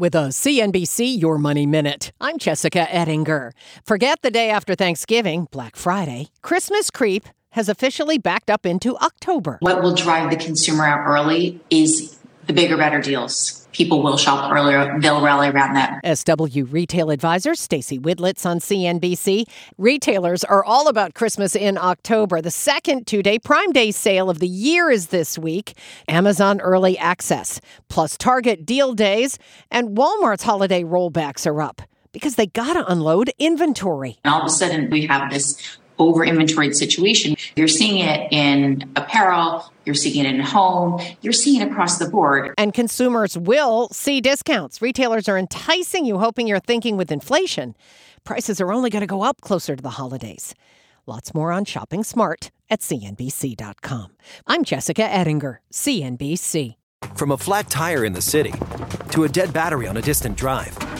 with a CNBC Your Money Minute. I'm Jessica Ettinger. Forget the day after Thanksgiving, Black Friday. Christmas creep has officially backed up into October. What will drive the consumer out early is the bigger, better deals people will shop earlier. They'll rally around that. SW retail advisor Stacy Widlitz on CNBC. Retailers are all about Christmas in October. The second two day Prime Day sale of the year is this week. Amazon Early Access, plus Target Deal Days, and Walmart's holiday rollbacks are up because they got to unload inventory. And all of a sudden, we have this over inventoried situation. You're seeing it in apparel, you're seeing it in home, you're seeing it across the board. And consumers will see discounts. Retailers are enticing you, hoping you're thinking with inflation. Prices are only going to go up closer to the holidays. Lots more on shopping smart at CNBC.com. I'm Jessica Ettinger, CNBC. From a flat tire in the city to a dead battery on a distant drive.